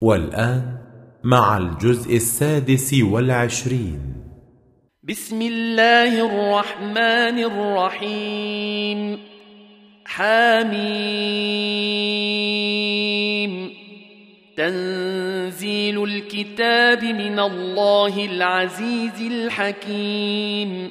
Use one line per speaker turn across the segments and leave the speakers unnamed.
والآن مع الجزء السادس والعشرين بسم الله الرحمن الرحيم حميم تنزيل الكتاب من الله العزيز الحكيم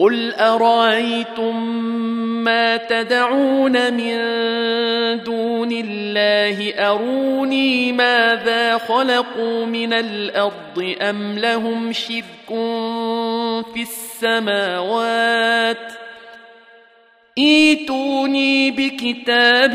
قل ارايتم ما تدعون من دون الله اروني ماذا خلقوا من الارض ام لهم شرك في السماوات ايتوني بكتاب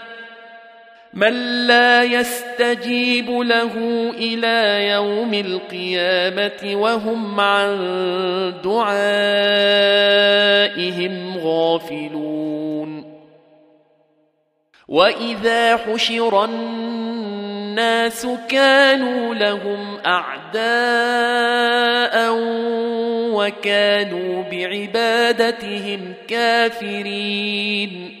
من لا يستجيب له الى يوم القيامه وهم عن دعائهم غافلون واذا حشر الناس كانوا لهم اعداء وكانوا بعبادتهم كافرين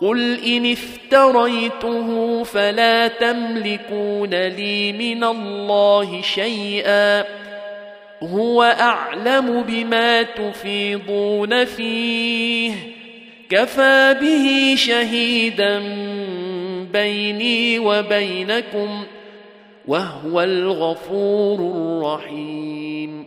قل ان افتريته فلا تملكون لي من الله شيئا هو اعلم بما تفيضون فيه كفى به شهيدا بيني وبينكم وهو الغفور الرحيم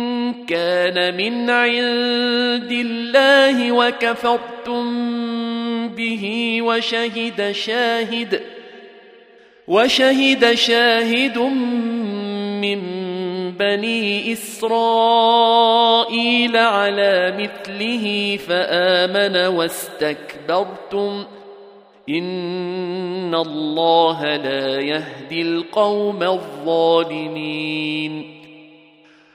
كان من عند الله وكفرتم به وشهد شاهد وشهد شاهد من بني إسرائيل على مثله فآمن واستكبرتم إن الله لا يهدي القوم الظالمين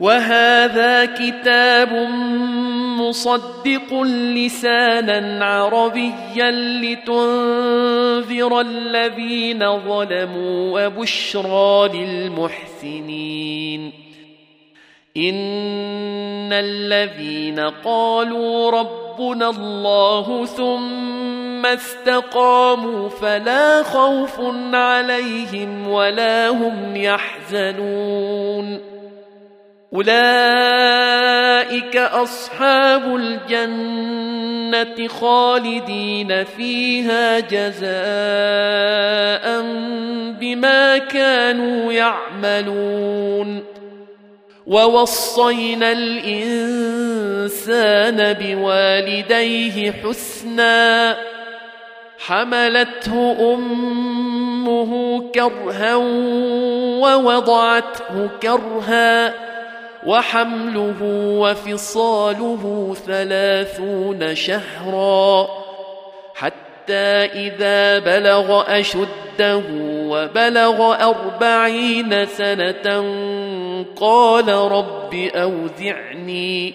وهذا كتاب مصدق لسانا عربيا لتنذر الذين ظلموا وبشرى للمحسنين ان الذين قالوا ربنا الله ثم استقاموا فلا خوف عليهم ولا هم يحزنون أولئك أصحاب الجنة خالدين فيها جزاء بما كانوا يعملون ووصينا الإنسان بوالديه حسناً حملته امه كرها ووضعته كرها وحمله وفصاله ثلاثون شهرا حتى إذا بلغ أشده وبلغ أربعين سنة قال رب أوزعني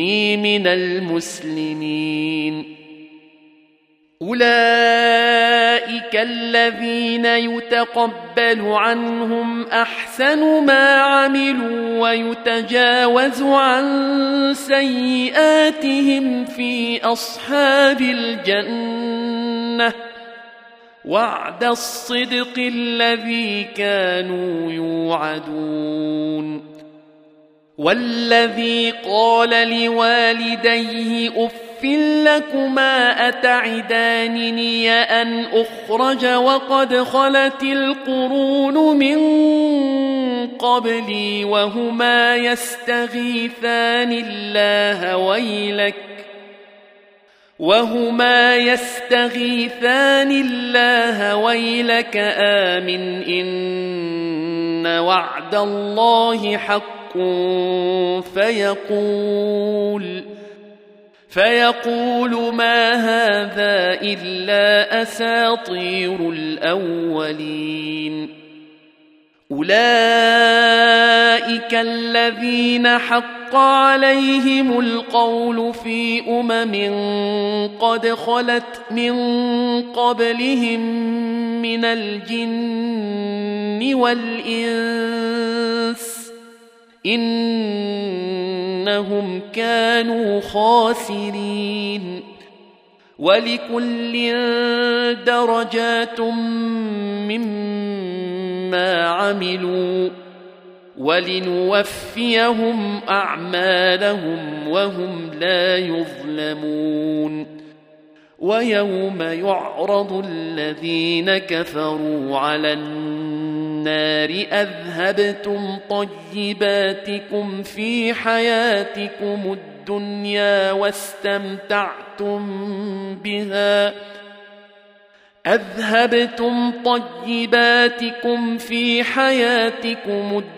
إني من المسلمين أولئك الذين يتقبل عنهم أحسن ما عملوا ويتجاوز عن سيئاتهم في أصحاب الجنة وعد الصدق الذي كانوا يوعدون والذي قال لوالديه اف لكما اتعدانني ان اخرج وقد خلت القرون من قبلي وهما يستغيثان الله ويلك وهما يستغيثان الله ويلك امن ان وعد الله حق كن فيقول فيقول ما هذا إلا أساطير الأولين أولئك الذين حق عليهم القول في أمم قد خلت من قبلهم من الجن والإنس إنهم كانوا خاسرين ولكل درجات مما عملوا ولنوفيهم أعمالهم وهم لا يظلمون ويوم يعرض الذين كفروا على النار النار أذهبتم طيباتكم في حياتكم الدنيا واستمتعتم بها أذهبتم طيباتكم في حياتكم الدنيا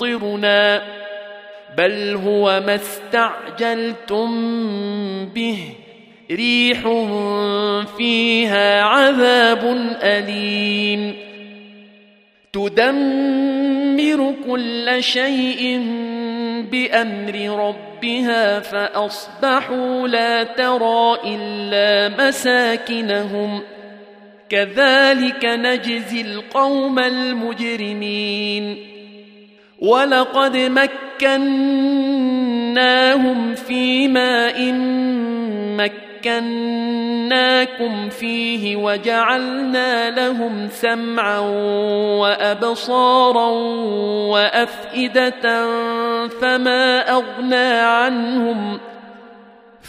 تمطرنا بل هو ما استعجلتم به ريح فيها عذاب أليم تدمر كل شيء بأمر ربها فأصبحوا لا ترى إلا مساكنهم كذلك نجزي القوم المجرمين ولقد مكناهم في ماء مكناكم فيه وجعلنا لهم سمعا وابصارا وافئده فما اغنى عنهم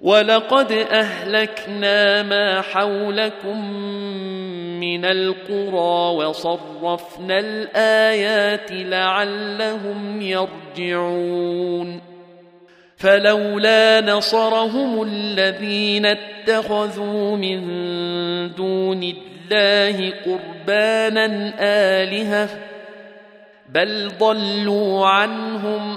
ولقد اهلكنا ما حولكم من القرى وصرفنا الايات لعلهم يرجعون فلولا نصرهم الذين اتخذوا من دون الله قربانا الهه بل ضلوا عنهم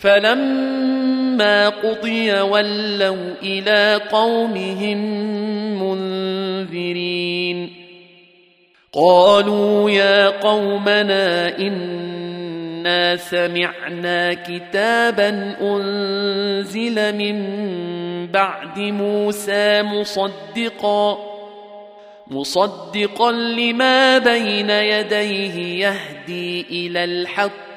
فلما قضي ولوا الى قومهم منذرين قالوا يا قومنا انا سمعنا كتابا انزل من بعد موسى مصدقا مصدقا لما بين يديه يهدي الى الحق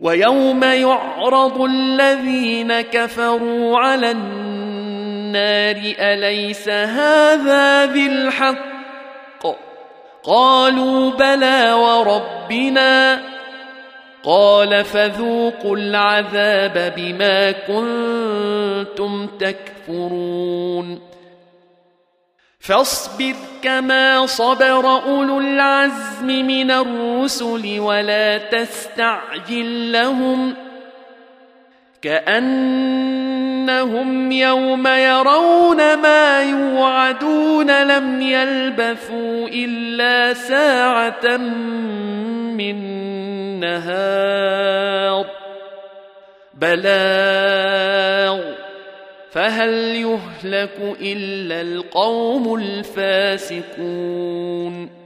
ويوم يعرض الذين كفروا على النار اليس هذا بالحق قالوا بلى وربنا قال فذوقوا العذاب بما كنتم تكفرون فاصبر كما صبر اولو العزم من الرسل ولا تستعجل لهم كانهم يوم يرون ما يوعدون لم يلبثوا الا ساعه من نهار بلاغ فهل يهلك الا القوم الفاسقون